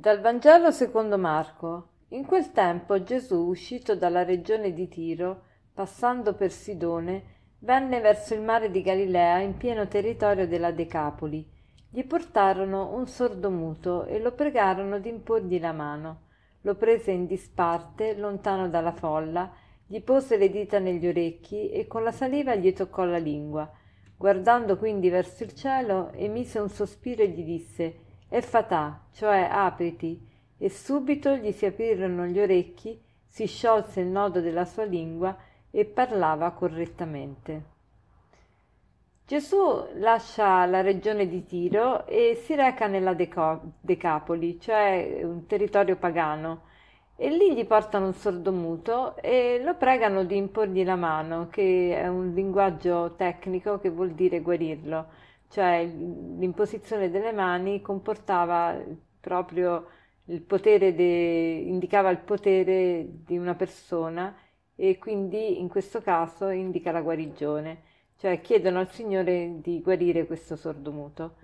Dal Vangelo secondo Marco. In quel tempo Gesù, uscito dalla regione di Tiro, passando per Sidone, venne verso il mare di Galilea in pieno territorio della Decapoli. Gli portarono un sordomuto e lo pregarono di imporgli la mano. Lo prese in disparte, lontano dalla folla, gli pose le dita negli orecchi e con la saliva gli toccò la lingua. Guardando quindi verso il cielo, emise un sospiro e gli disse e fatà, cioè apriti, e subito gli si aprirono gli orecchi, si sciolse il nodo della sua lingua e parlava correttamente. Gesù lascia la regione di Tiro e si reca nella Deco- Decapoli, cioè un territorio pagano, e lì gli portano un sordomuto e lo pregano di imporgli la mano, che è un linguaggio tecnico che vuol dire guarirlo cioè l'imposizione delle mani comportava proprio il potere, de, indicava il potere di una persona e quindi in questo caso indica la guarigione, cioè chiedono al Signore di guarire questo sordomuto.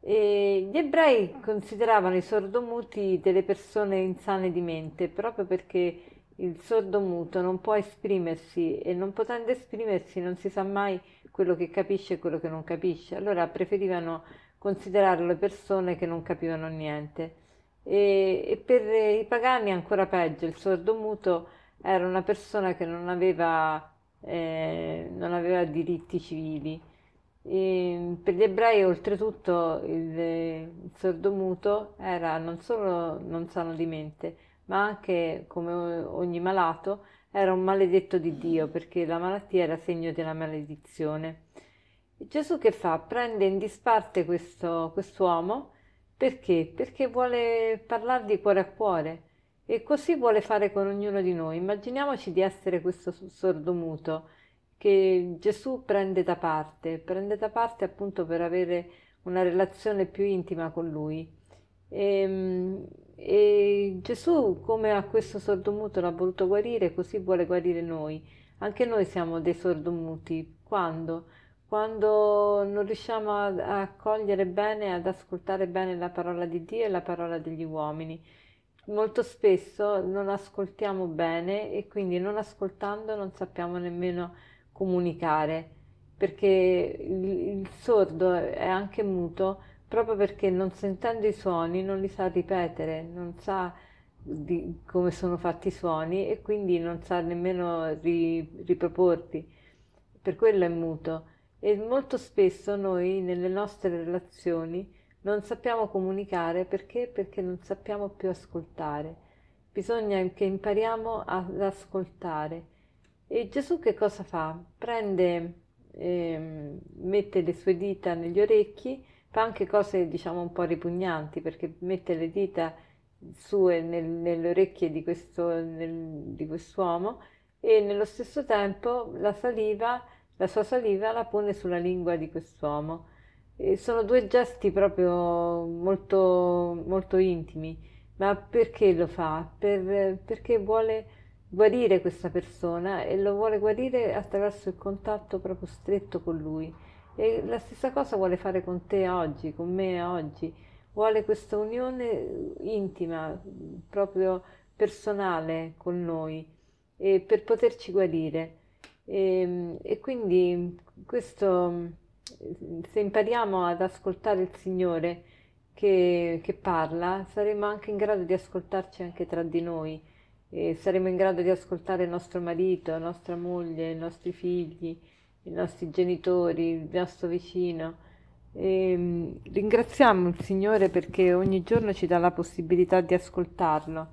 E gli ebrei consideravano i sordomuti delle persone insane di mente proprio perché il sordomuto non può esprimersi e non potendo esprimersi non si sa mai quello che capisce e quello che non capisce. Allora preferivano considerare le persone che non capivano niente. E, e per i pagani ancora peggio, il sordomuto era una persona che non aveva, eh, non aveva diritti civili. E per gli ebrei, oltretutto, il, il sordomuto era non solo non sano di mente, ma anche, come ogni malato, era un maledetto di Dio perché la malattia era segno della maledizione. E Gesù che fa? Prende in disparte questo quest'uomo perché? Perché vuole parlare di cuore a cuore e così vuole fare con ognuno di noi. Immaginiamoci di essere questo sordomuto che Gesù prende da parte, prende da parte appunto per avere una relazione più intima con lui. E, ehm, e Gesù, come a questo sordomuto l'ha voluto guarire, così vuole guarire noi. Anche noi siamo dei sordomuti. Quando? Quando non riusciamo a, a cogliere bene, ad ascoltare bene la parola di Dio e la parola degli uomini. Molto spesso non ascoltiamo bene e quindi non ascoltando non sappiamo nemmeno comunicare, perché il, il sordo è anche muto proprio perché non sentendo i suoni non li sa ripetere, non sa di come sono fatti i suoni e quindi non sa nemmeno ri, riproporli. Per quello è muto. E molto spesso noi nelle nostre relazioni non sappiamo comunicare perché? Perché non sappiamo più ascoltare. Bisogna che impariamo ad ascoltare. E Gesù che cosa fa? Prende, eh, mette le sue dita negli orecchi fa anche cose diciamo un po' ripugnanti perché mette le dita sue nel, nelle orecchie di, questo, nel, di quest'uomo e nello stesso tempo la saliva, la sua saliva la pone sulla lingua di quest'uomo. E sono due gesti proprio molto, molto intimi, ma perché lo fa? Per, perché vuole guarire questa persona e lo vuole guarire attraverso il contatto proprio stretto con lui. E la stessa cosa vuole fare con te oggi, con me oggi. Vuole questa unione intima, proprio personale con noi, e per poterci guarire. E, e quindi questo, se impariamo ad ascoltare il Signore che, che parla, saremo anche in grado di ascoltarci anche tra di noi. E saremo in grado di ascoltare il nostro marito, la nostra moglie, i nostri figli, i nostri genitori, il nostro vicino. E mm, ringraziamo il Signore perché ogni giorno ci dà la possibilità di ascoltarlo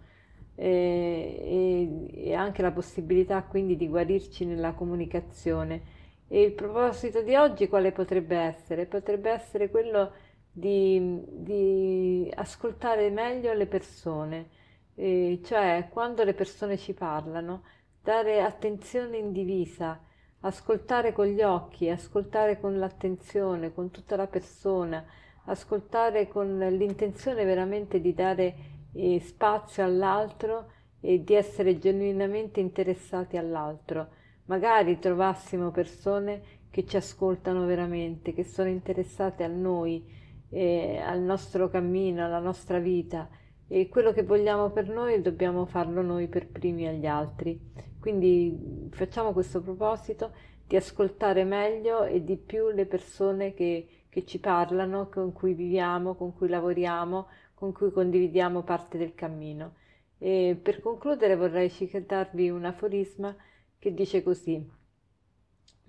e, e, e anche la possibilità quindi di guarirci nella comunicazione. E il proposito di oggi quale potrebbe essere? Potrebbe essere quello di, di ascoltare meglio le persone, e cioè quando le persone ci parlano, dare attenzione indivisa ascoltare con gli occhi, ascoltare con l'attenzione, con tutta la persona, ascoltare con l'intenzione veramente di dare eh, spazio all'altro e di essere genuinamente interessati all'altro. Magari trovassimo persone che ci ascoltano veramente, che sono interessate a noi, eh, al nostro cammino, alla nostra vita e quello che vogliamo per noi dobbiamo farlo noi per primi agli altri. Quindi facciamo questo proposito di ascoltare meglio e di più le persone che, che ci parlano, con cui viviamo, con cui lavoriamo, con cui condividiamo parte del cammino. E per concludere vorrei citarvi un aforisma che dice così: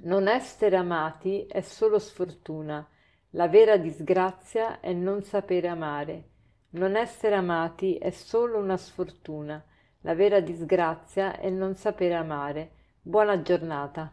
Non essere amati è solo sfortuna, la vera disgrazia è non sapere amare. Non essere amati è solo una sfortuna, la vera disgrazia è non sapere amare. Buona giornata.